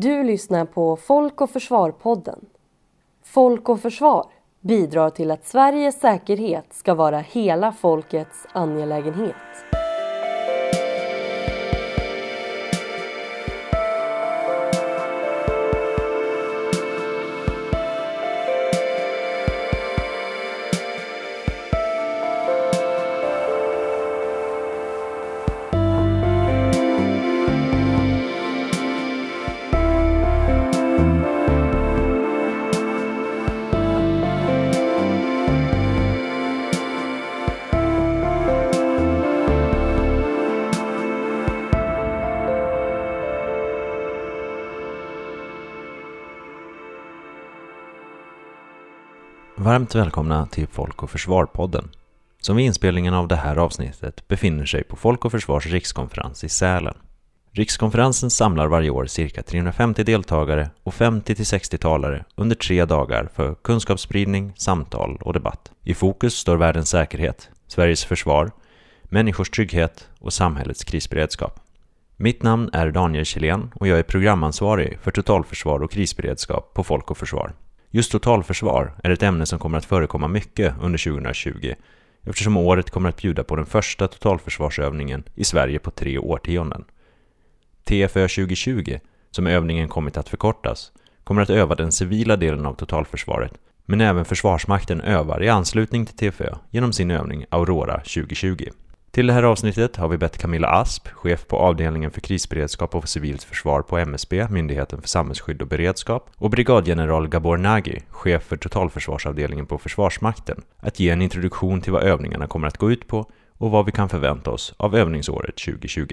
Du lyssnar på Folk och Försvar-podden. Folk och Försvar bidrar till att Sveriges säkerhet ska vara hela folkets angelägenhet. Varmt välkomna till Folk och Försvar-podden, som vid inspelningen av det här avsnittet befinner sig på Folk och Försvars rikskonferens i Sälen. Rikskonferensen samlar varje år cirka 350 deltagare och 50-60 talare under tre dagar för kunskapsspridning, samtal och debatt. I fokus står världens säkerhet, Sveriges försvar, människors trygghet och samhällets krisberedskap. Mitt namn är Daniel Kjellén och jag är programansvarig för totalförsvar och krisberedskap på Folk och Försvar. Just totalförsvar är ett ämne som kommer att förekomma mycket under 2020 eftersom året kommer att bjuda på den första totalförsvarsövningen i Sverige på tre årtionden. TFÖ 2020, som övningen kommit att förkortas, kommer att öva den civila delen av totalförsvaret men även Försvarsmakten övar i anslutning till TFÖ genom sin övning Aurora 2020. Till det här avsnittet har vi bett Camilla Asp, chef på avdelningen för krisberedskap och civilt försvar på MSB, Myndigheten för samhällsskydd och beredskap, och brigadgeneral Gabor Nagy, chef för totalförsvarsavdelningen på Försvarsmakten, att ge en introduktion till vad övningarna kommer att gå ut på och vad vi kan förvänta oss av övningsåret 2020.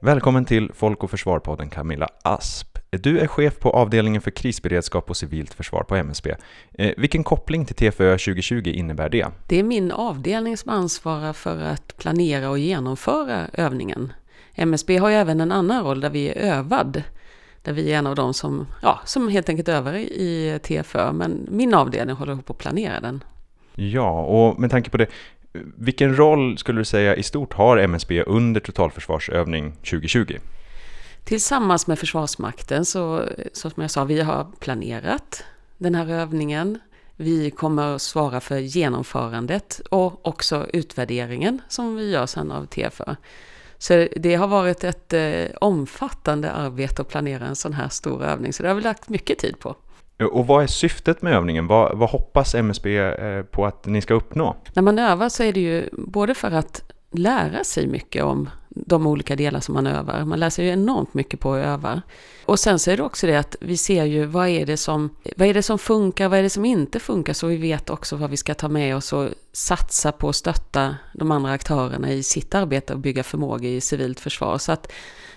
Välkommen till Folk och Försvar-podden Camilla Asp. Du är chef på avdelningen för krisberedskap och civilt försvar på MSB. Eh, vilken koppling till TFÖ 2020 innebär det? Det är min avdelning som ansvarar för att planera och genomföra övningen. MSB har ju även en annan roll där vi är övad. Där vi är en av dem som, ja, som helt enkelt övar i TFÖ. Men min avdelning håller ihop att planera den. Ja, och med tanke på det, vilken roll skulle du säga i stort har MSB under totalförsvarsövning 2020? Tillsammans med Försvarsmakten så, så som jag sa, vi har planerat den här övningen. Vi kommer att svara för genomförandet och också utvärderingen som vi gör sen av TFÖ. Så det har varit ett eh, omfattande arbete att planera en sån här stor övning, så det har vi lagt mycket tid på. Och vad är syftet med övningen? Vad, vad hoppas MSB eh, på att ni ska uppnå? När man övar så är det ju både för att lära sig mycket om de olika delar som man övar. Man lär sig ju enormt mycket på att öva. Och sen så är det också det att vi ser ju vad är det som, vad är det som funkar, vad är det som inte funkar, så vi vet också vad vi ska ta med oss och satsa på att stötta de andra aktörerna i sitt arbete och bygga förmåga i civilt försvar. Så att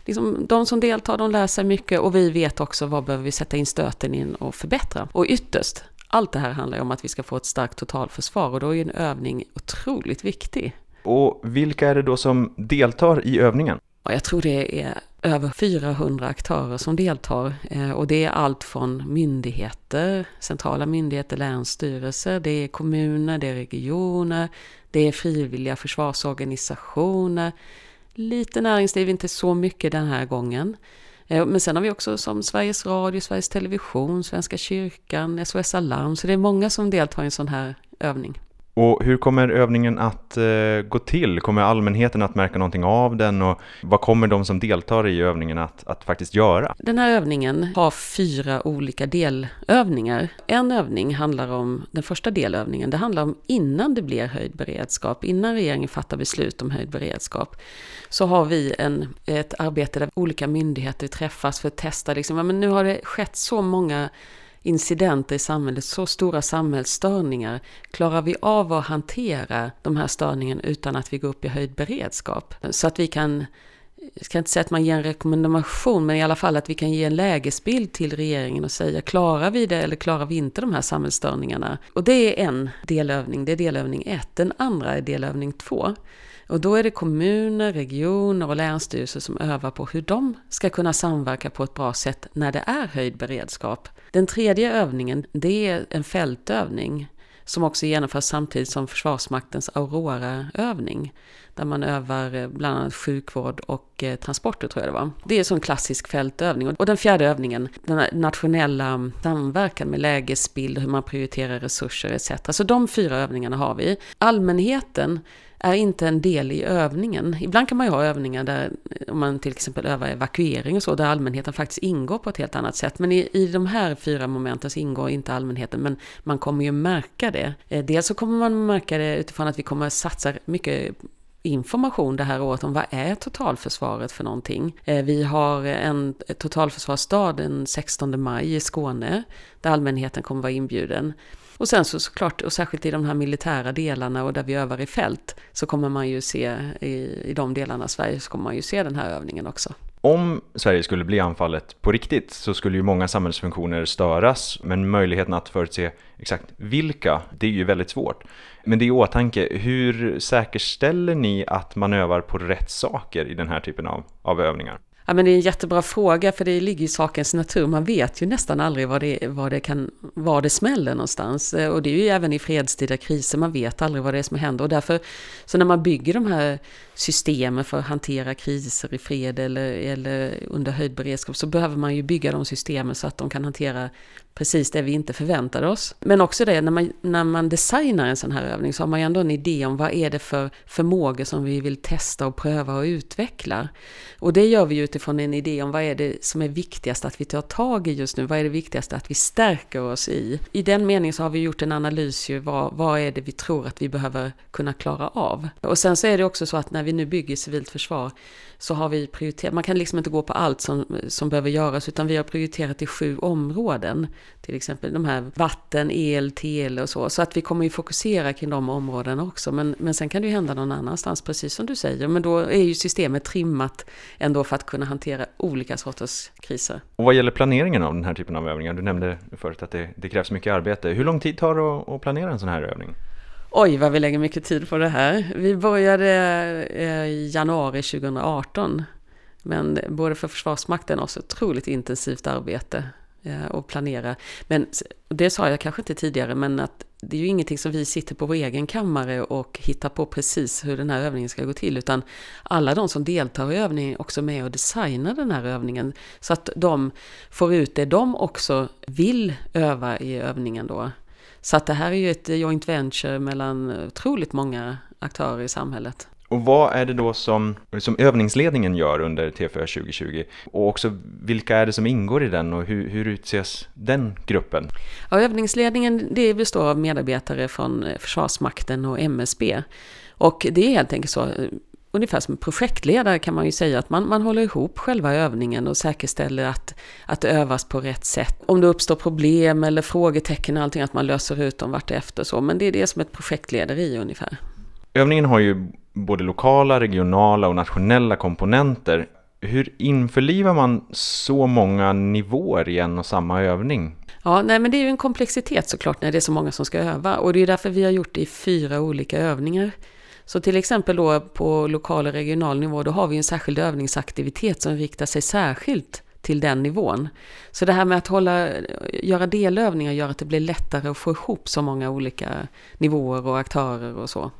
liksom, de som deltar, de lär sig mycket och vi vet också vad behöver vi sätta in stöten in och förbättra. Och ytterst, allt det här handlar ju om att vi ska få ett starkt totalförsvar och då är ju en övning otroligt viktig. Och vilka är det då som deltar i övningen? Jag tror det är över 400 aktörer som deltar eh, och det är allt från myndigheter, centrala myndigheter, länsstyrelser, det är kommuner, det är regioner, det är frivilliga försvarsorganisationer, lite näringsliv, inte så mycket den här gången. Eh, men sen har vi också som Sveriges Radio, Sveriges Television, Svenska kyrkan, SOS Alarm, så det är många som deltar i en sån här övning. Och hur kommer övningen att eh, gå till? Kommer allmänheten att märka någonting av den och vad kommer de som deltar i övningen att, att faktiskt göra? Den här övningen har fyra olika delövningar. En övning handlar om, den första delövningen, det handlar om innan det blir höjd beredskap, innan regeringen fattar beslut om höjd beredskap, så har vi en, ett arbete där olika myndigheter träffas för att testa, liksom, ja, men nu har det skett så många incidenter i samhället, så stora samhällsstörningar, klarar vi av att hantera de här störningarna utan att vi går upp i höjd beredskap? Så att vi kan, jag ska inte säga att man ger en rekommendation, men i alla fall att vi kan ge en lägesbild till regeringen och säga klarar vi det eller klarar vi inte de här samhällsstörningarna? Och det är en delövning, det är delövning ett. Den andra är delövning två. Och då är det kommuner, regioner och länsstyrelser som övar på hur de ska kunna samverka på ett bra sätt när det är höjd beredskap. Den tredje övningen, det är en fältövning som också genomförs samtidigt som Försvarsmaktens Aurora-övning. Där man övar eh, bland annat sjukvård och eh, transporter tror jag det var. Det är en en klassisk fältövning. Och den fjärde övningen, den nationella samverkan med lägesbild, hur man prioriterar resurser etc. Så de fyra övningarna har vi. Allmänheten är inte en del i övningen. Ibland kan man ju ha övningar där, om man till exempel övar evakuering och så, där allmänheten faktiskt ingår på ett helt annat sätt. Men i, i de här fyra momenten så ingår inte allmänheten, men man kommer ju märka det. Eh, dels så kommer man märka det utifrån att vi kommer satsa mycket information det här året om vad är totalförsvaret för någonting. Eh, vi har en totalförsvarsdag den 16 maj i Skåne där allmänheten kommer vara inbjuden. Och sen så såklart, och särskilt i de här militära delarna och där vi övar i fält, så kommer man ju se, i, i de delarna av Sverige, så kommer man ju se den här övningen också. Om Sverige skulle bli anfallet på riktigt så skulle ju många samhällsfunktioner störas, men möjligheten att förutse exakt vilka, det är ju väldigt svårt. Men det är i åtanke, hur säkerställer ni att man övar på rätt saker i den här typen av, av övningar? Ja, men det är en jättebra fråga för det ligger i sakens natur. Man vet ju nästan aldrig var det, var det, kan, var det smäller någonstans. Eh, och det är ju även i fredstida kriser, man vet aldrig vad det är som händer. Och därför, så när man bygger de här systemen för att hantera kriser i fred eller, eller under höjd beredskap så behöver man ju bygga de systemen så att de kan hantera precis det vi inte förväntade oss. Men också det, när man, när man designar en sån här övning så har man ju ändå en idé om vad är det för förmågor som vi vill testa och pröva och utveckla. Och det gör vi ju utifrån en idé om vad är det som är viktigast att vi tar tag i just nu, vad är det viktigaste att vi stärker oss i. I den meningen så har vi gjort en analys ju, vad, vad är det vi tror att vi behöver kunna klara av. Och sen så är det också så att när vi nu bygger civilt försvar så har vi prioriterat, man kan liksom inte gå på allt som, som behöver göras utan vi har prioriterat i sju områden. Till exempel de här vatten, el, tele och så. Så att vi kommer ju fokusera kring de områdena också. Men, men sen kan det ju hända någon annanstans, precis som du säger. Men då är ju systemet trimmat ändå för att kunna hantera olika sorters kriser. Och vad gäller planeringen av den här typen av övningar, du nämnde förut att det, det krävs mycket arbete. Hur lång tid tar det att, planera en sån här övning? Oj, vad vi lägger mycket tid på det här. Vi började eh, i januari 2018. Men både för Försvarsmakten och så otroligt intensivt arbete Eh, och planera. Men det sa jag kanske inte tidigare, men att det är ju ingenting som vi sitter på vår egen kammare och hittar på precis hur den här övningen ska gå till, utan alla de som deltar i övningen är också med och designar den här övningen, så att de får ut det de också vill öva i övningen då. Så att det här är ju ett joint venture mellan otroligt många aktörer i samhället. Och vad är det då som, som övningsledningen gör under TFÖ 2020? Och också vilka är det som ingår i den och hur, hur utses den gruppen? Ja, övningsledningen det består av medarbetare från Försvarsmakten och MSB. Och det är helt enkelt så, ungefär som projektledare kan man ju säga att man, man håller ihop själva övningen och säkerställer att, att det övas på rätt sätt. Om det uppstår problem eller frågetecken och allting, att man löser ut dem vartefter så. Men det är det som ett projektlederi ungefär. Övningen har ju både lokala, regionala och nationella komponenter. Hur införlivar man så många nivåer i en och samma övning? Ja, nej men det är ju en komplexitet såklart när det är så många som ska öva. Och det är därför vi har gjort det i fyra olika övningar. Så till exempel då på lokal och regional nivå, då har vi en särskild övningsaktivitet som riktar sig särskilt till den nivån. Så det här med att hålla, göra delövningar gör att det blir lättare att få ihop så många olika nivåer och aktörer och så.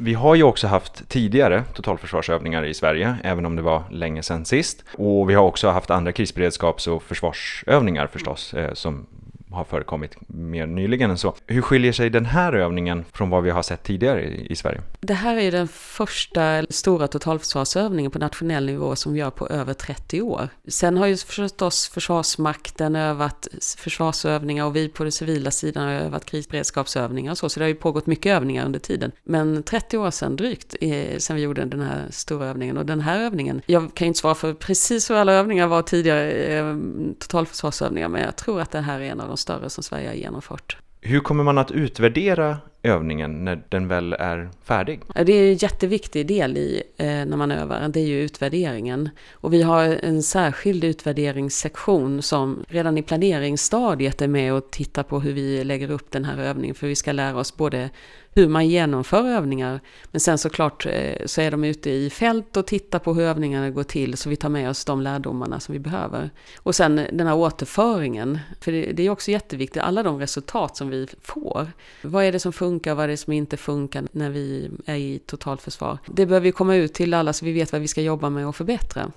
Vi har ju också haft tidigare totalförsvarsövningar i Sverige, även om det var länge sedan sist. Och vi har också haft andra krisberedskaps och försvarsövningar förstås, eh, som har förekommit mer nyligen än så. Hur skiljer sig den här övningen från vad vi har sett tidigare i, Sverige? Det här är den första stora totalförsvarsövningen på nationell nivå som vi gör på över 30 år. Sen har ju förstås Försvarsmakten övat försvarsövningar och vi på den civila sidan har övat krisberedskapsövningar och så, så det har ju pågått mycket övningar under tiden. Men 30 år sedan drygt, eh, sedan vi gjorde den här stora övningen och den här övningen, jag kan ju inte svara för precis hur alla övningar var tidigare, eh, totalförsvarsövningar, men jag tror att det här är en av de större som Sverige har genomfört. Hur kommer man att utvärdera övningen när den väl är färdig? Det är en jätteviktig del i eh, när man övar, det är ju utvärderingen. Och vi har en särskild utvärderingssektion som redan i planeringsstadiet är med och tittar på hur vi lägger upp den här övningen. För vi ska lära oss både hur man genomför övningar. Men sen såklart eh, så är de ute i fält och tittar på hur övningarna går till så vi tar med oss de lärdomarna som vi behöver. Och sen den här återföringen, för det är också jätteviktigt, alla de resultat som vi får. Vad är det som funkar, vad är det som inte funkar när vi är i totalförsvar? Det behöver ju komma ut till alla så vi vet vad vi ska jobba med och förbättra.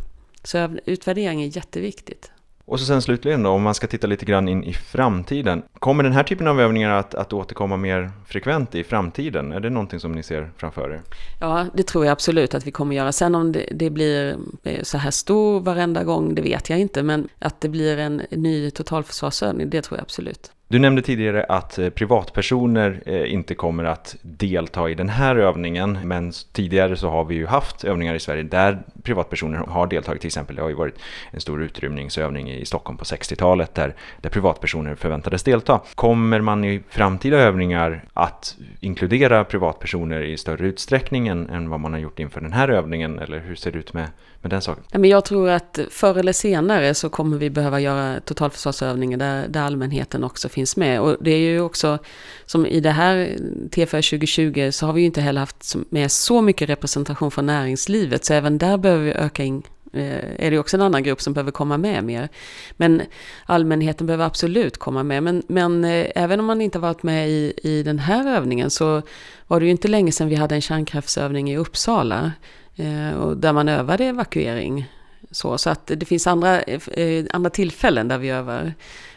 Så utvärdering är jätteviktigt. Och så sen slutligen då, om man ska titta lite grann in i framtiden. Kommer den här typen av övningar att, att återkomma mer frekvent i framtiden? Är det någonting som ni ser framför er? Ja, det tror jag absolut att vi kommer göra. Sen om det, det blir så här stor varenda gång, det vet jag inte. Men att det blir en ny totalförsvarsövning, det tror jag absolut. Du nämnde tidigare att eh, privatpersoner eh, inte kommer att delta i den här övningen, men tidigare så har vi ju haft övningar i Sverige där privatpersoner har deltagit. Till exempel det har ju varit en stor utrymningsövning i Stockholm på 60-talet där, där privatpersoner förväntades delta. Kommer man i framtida övningar att inkludera privatpersoner i större utsträckning än, än vad man har gjort inför den här övningen? Eller hur ser det ut med, med den saken? jag tror att förr eller senare så kommer vi behöva göra totalförsvarsövningar där, där allmänheten också finns med. Och det är ju också som i det här TFR 2020 så har vi ju inte heller haft med så mycket representation från näringslivet. Så även där behöver vi öka in eh, är det också en annan grupp som behöver komma med mer. Men allmänheten behöver absolut komma med. Men, men eh, även om man inte varit med i, i den här övningen så var det ju inte länge sedan vi hade en kärnkraftsövning i Uppsala. Eh, och där man övade evakuering. Så, så att det finns andra, eh, eh andra tillfällen där vi övar.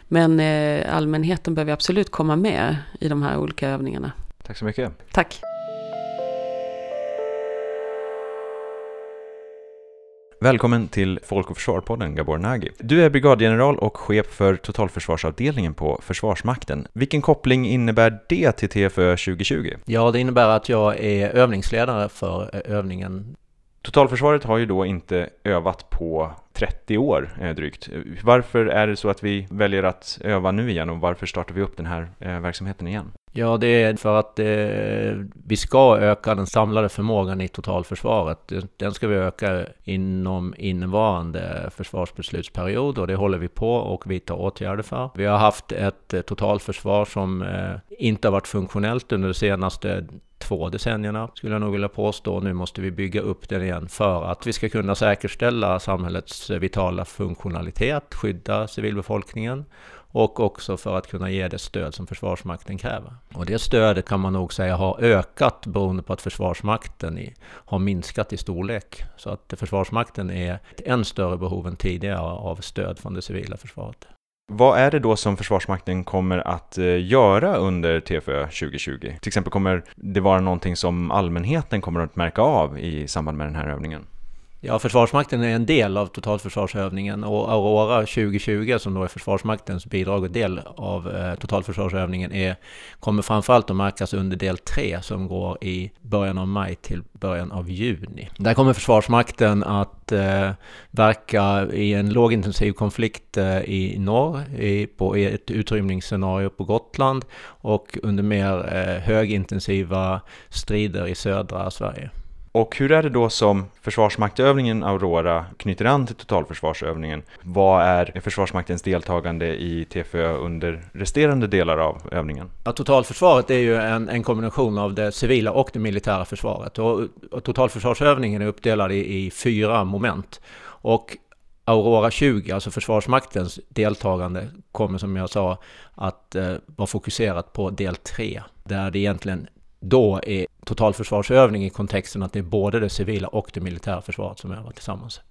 Men eh, allmänheten behöver absolut komma med i de här olika övningarna. Tack så mycket. Tack. Välkommen till Folk och Försvar-podden, Gabor Nagy. Du är brigadgeneral och chef för totalförsvarsavdelningen på Försvarsmakten. Vilken koppling innebär det till TFÖ 2020? Ja, det innebär att jag är övningsledare för övningen Totalförsvaret har ju då inte övat på 30 år eh, drygt. Varför är det så att vi väljer att öva nu igen och varför startar vi upp den här eh, verksamheten igen? Ja, det är för att eh, vi ska öka den samlade förmågan i totalförsvaret. Den ska vi öka inom innevarande försvarsbeslutsperiod och det håller vi på och vidtar åtgärder för. Vi har haft ett totalförsvar som eh, inte har varit funktionellt under de senaste två decennierna skulle jag nog vilja påstå. Nu måste vi bygga upp den igen för att vi ska kunna säkerställa samhällets vitala funktionalitet, skydda civilbefolkningen och också för att kunna ge det stöd som Försvarsmakten kräver. Och det stödet kan man nog säga har ökat beroende på att Försvarsmakten har minskat i storlek. Så att Försvarsmakten är ett än större behov än tidigare av stöd från det civila försvaret. Vad är det då som Försvarsmakten kommer att eh, göra under TFÖ 2020? Till exempel kommer det vara någonting som allmänheten kommer att märka av i samband med den här övningen? Ja, Försvarsmakten är en del av totalförsvarsövningen och Aurora 2020 som då är Försvarsmaktens bidrag och del av eh, totalförsvarsövningen är, kommer framförallt att märkas under del 3 som går i början av maj till början av juni. Där kommer Försvarsmakten att eh, verka i en lågintensiv konflikt eh, i norr, i, på ett utrymningsscenario på Gotland och under mer eh, högintensiva strider i södra Sverige. Och hur är det då som Försvarsmaktövningen Aurora knyter an till totalförsvarsövningen? Vad är Försvarsmaktens deltagande i TFÖ under resterande delar av övningen? Ja, totalförsvaret är ju en, en kombination av det civila och det militära försvaret. Och, och totalförsvarsövningen är uppdelad i, i fyra moment. Och Aurora 20, alltså Försvarsmaktens deltagande, kommer som jag sa att eh, vara fokuserat på del 3. Där det egentligen då är totalförsvarsövning i kontexten att det är både det civila och det militära försvaret som övar tillsammans.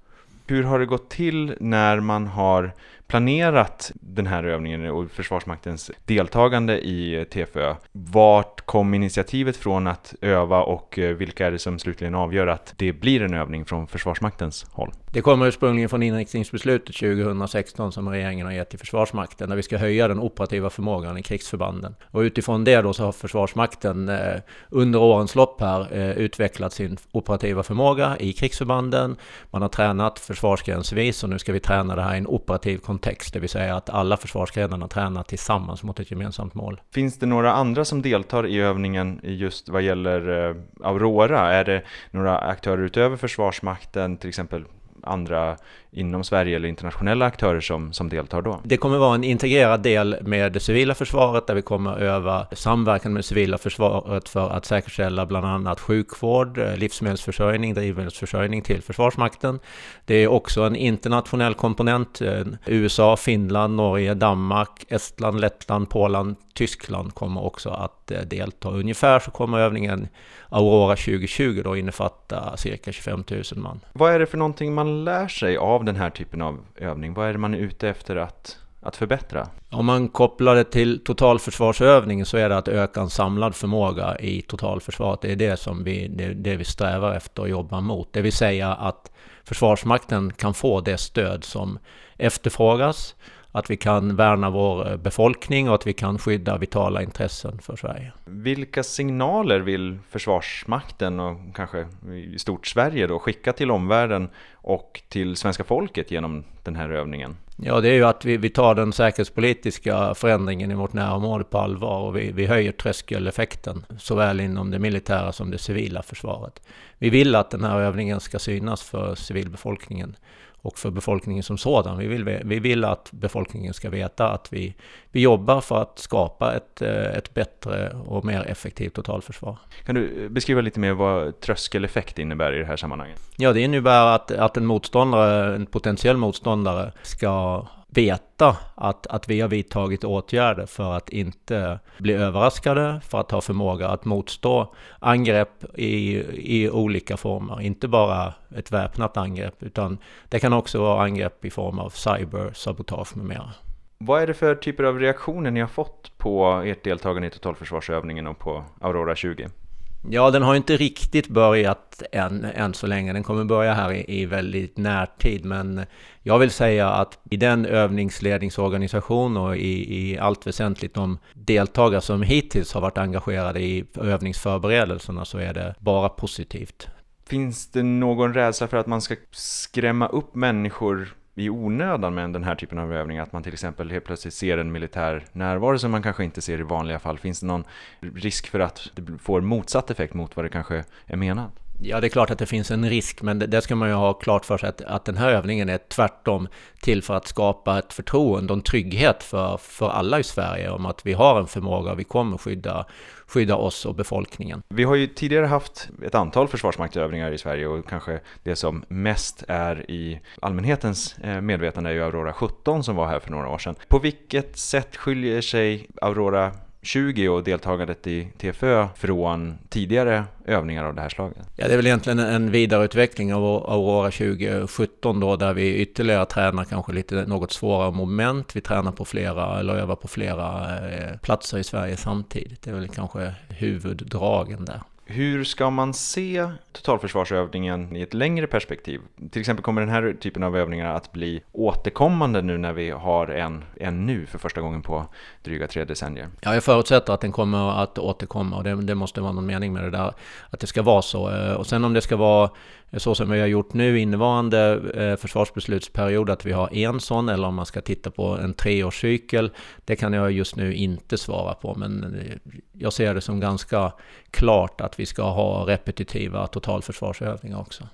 Hur har det gått till när man har planerat den här övningen och Försvarsmaktens deltagande i TFÖ? Vart kom initiativet från att öva och eh, vilka är det som slutligen avgör att det blir en övning från Försvarsmaktens håll? Det kommer ursprungligen från inriktningsbeslutet 2016 som regeringen har gett till Försvarsmakten där vi ska höja den operativa förmågan i krigsförbanden. Och utifrån det då så har Försvarsmakten eh, under årens lopp här eh, utvecklat sin operativa förmåga i krigsförbanden. Man har tränat försvarsgränsvis och nu ska vi träna det här i en operativ kontext, det vill säga att alla försvarsgrenarna tränar tillsammans mot ett gemensamt mål. Finns det några andra som deltar i övningen just vad gäller eh, Aurora? Är det några aktörer utöver Försvarsmakten, till exempel andra inom Sverige eller internationella aktörer som, som deltar då? Det kommer vara en integrerad del med det civila försvaret där vi kommer öva samverkan med det civila försvaret för att säkerställa bland annat sjukvård, eh, livsmedelsförsörjning, drivmedelsförsörjning till Försvarsmakten. Det är också en internationell komponent. Eh, USA, Finland, Norge, Danmark, Estland, Lettland, Polen, Tyskland kommer också att eh, delta. Ungefär så kommer övningen Aurora 2020 då innefatta cirka 25 000 man. Vad är det för någonting man lär sig av den här typen av övning? Vad är det man är ute efter att, att förbättra? Om man kopplar det till totalförsvarsövningen så är det att öka en samlad förmåga i totalförsvaret. Det är det som vi, det, det vi strävar efter att jobba mot. Det vill säga att Försvarsmakten kan få det stöd som efterfrågas att vi kan värna vår eh, befolkning och att vi kan skydda vitala intressen för Sverige. Vilka signaler vill Försvarsmakten och kanske i stort Sverige då skicka till omvärlden och till svenska folket genom den här övningen? Ja, det är ju att vi, vi tar den säkerhetspolitiska förändringen i vårt närområde på allvar och vi, vi höjer tröskeleffekten såväl inom det militära som det civila försvaret. Vi vill att den här övningen ska synas för civilbefolkningen och för befolkningen som sådan. Vi vill, vi vill att befolkningen ska veta att vi, vi jobbar för att skapa ett, eh, ett bättre och mer effektivt totalförsvar. Kan du beskriva lite mer vad tröskeleffekt innebär i det här sammanhanget? Ja, det innebär att, att en motståndare, en potentiell motståndare ska veta att, att vi har vidtagit åtgärder för att inte bli överraskade, för att ha förmåga att motstå angrepp i, i olika former. Inte bara ett väpnat angrepp, utan det kan också vara angrepp i form av cyber, sabotage med mera. Vad är det för typer av reaktioner ni har fått på ert deltagande i totalförsvarsövningen och på Aurora 20? Ja, den har inte riktigt börjat än, än så länge. Den kommer börja här i, i väldigt närtid. Men jag vill säga att i den övningsledningsorganisation och i, i allt väsentligt de deltagare som hittills har varit engagerade i övningsförberedelserna så är det bara positivt. Finns det någon rädsla för att man ska skrämma upp människor i onödan med den här typen av övningar? Att man till exempel helt plötsligt ser en militär närvaro som man kanske inte ser i vanliga fall. Finns det någon risk för att det får motsatt effekt mot vad det kanske är menat? Ja, det är klart att det finns en risk, men det, det ska man ju ha klart för sig att, att den här övningen är tvärtom till för att skapa ett förtroende och en trygghet för, för alla i Sverige om att vi har en förmåga och vi kommer skydda, skydda oss och befolkningen. Vi har ju tidigare haft ett antal försvarsmaktsövningar i Sverige och kanske det som mest är i allmänhetens eh, medvetande är ju Aurora 17 som var här för några år sedan. På vilket sätt skiljer sig Aurora 20 och deltagandet i TFÖ från tidigare övningar av det här slaget? Ja, det är väl egentligen en vidareutveckling av Aurora 2017 då, där vi ytterligare tränar kanske lite något svårare moment. Vi tränar på flera, eller övar på flera eh, platser i Sverige samtidigt. Det är väl kanske huvuddragen där. Hur ska man se totalförsvarsövningen i ett längre perspektiv? Till exempel kommer den här typen av övningar att bli återkommande nu när vi har en, en nu för första gången på dryga tre decennier? Ja, jag förutsätter att den kommer att återkomma och det, det måste vara någon mening med det där, att det ska vara så. Eh, och sen om det ska vara så som vi har gjort nu innevarande eh, försvarsbeslutsperiod, att vi har en sån, eller om man ska titta på en treårscykel, det kan jag just nu inte svara på, men eh, jag ser det som ganska klart att vi ska ha repetitiva totalförsvarsövningar också.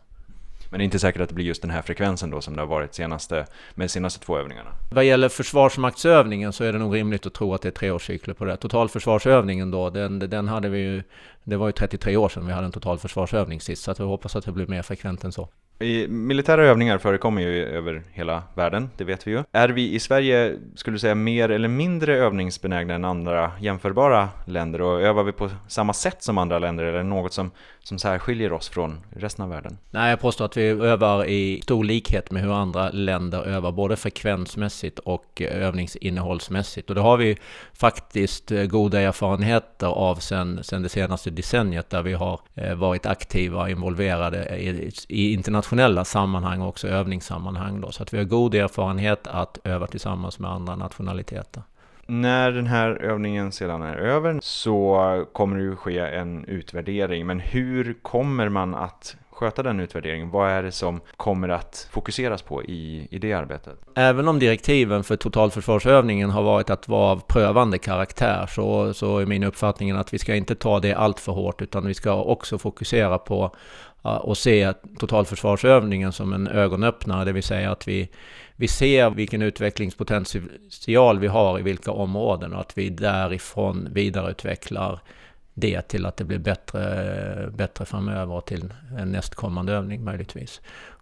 Men det är inte säkert att det blir just den här frekvensen då som det har varit senaste, med de senaste två övningarna. Vad gäller försvarsmaktsövningen så är det nog rimligt att tro att det är treårscykler på det. Totalförsvarsövningen då, den, den hade vi ju, det var ju 33 år sedan vi hade en totalförsvarsövning sist, så att jag hoppas att det blir mer frekvent än så. I militära övningar förekommer ju över hela världen, det vet vi ju. Är vi i Sverige, skulle du säga, mer eller mindre övningsbenägna än andra jämförbara länder? Och övar vi på samma sätt som andra länder eller något som, som särskiljer oss från resten av världen? Nej, jag påstår att vi övar i stor likhet med hur andra länder övar, både frekvensmässigt och övningsinnehållsmässigt. Och det har vi faktiskt eh, goda erfarenheter av sen, sen det senaste decenniet, där vi har eh, varit aktiva, involverade i, i internationella internationella sammanhang och också övningssammanhang då, så att vi har god erfarenhet att öva tillsammans med andra nationaliteter. När den här övningen sedan är över så kommer det ju ske en utvärdering, men hur kommer man att sköta den utvärderingen? Vad är det som kommer att fokuseras på i, i det arbetet? Även om direktiven för totalförsvarsövningen har varit att vara av prövande karaktär så, så är min uppfattning att vi ska inte ta det allt för hårt utan vi ska också fokusera på och se totalförsvarsövningen som en ögonöppnare, det vill säga att vi, vi ser vilken utvecklingspotential vi har i vilka områden och att vi därifrån vidareutvecklar det till att det blir bättre, bättre framöver och till en nästkommande övning möjligtvis.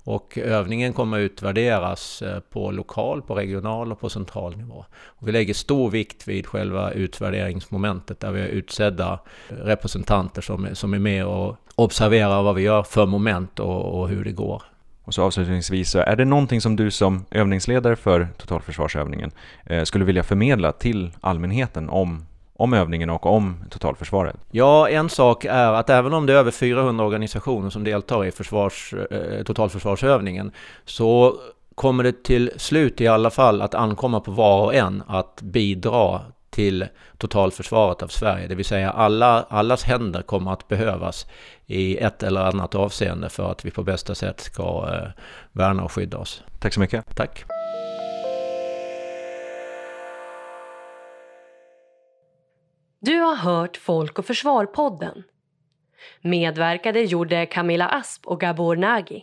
Och övningen kommer att utvärderas eh, på lokal, på regional och på central nivå. Och vi lägger stor vikt vid själva utvärderingsmomentet där vi har utsedda representanter som, som är med och observerar vad vi gör för moment och, och hur det går. Och så avslutningsvis, så är det någonting som du som övningsledare för totalförsvarsövningen eh, skulle vilja förmedla till allmänheten om om övningen och om totalförsvaret? Ja, en sak är att även om det är över 400 organisationer som deltar i försvars, eh, totalförsvarsövningen så kommer det till slut i alla fall att ankomma på var och en att bidra till totalförsvaret av Sverige. Det vill säga alla, allas händer kommer att behövas i ett eller annat avseende för att vi på bästa sätt ska eh, värna och skydda oss. Tack så mycket. Tack. Du har hört Folk och Försvar-podden. Medverkade gjorde Camilla Asp och Gabor Nagy.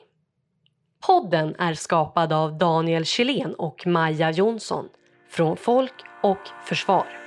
Podden är skapad av Daniel Kjellén och Maja Jonsson från Folk och Försvar.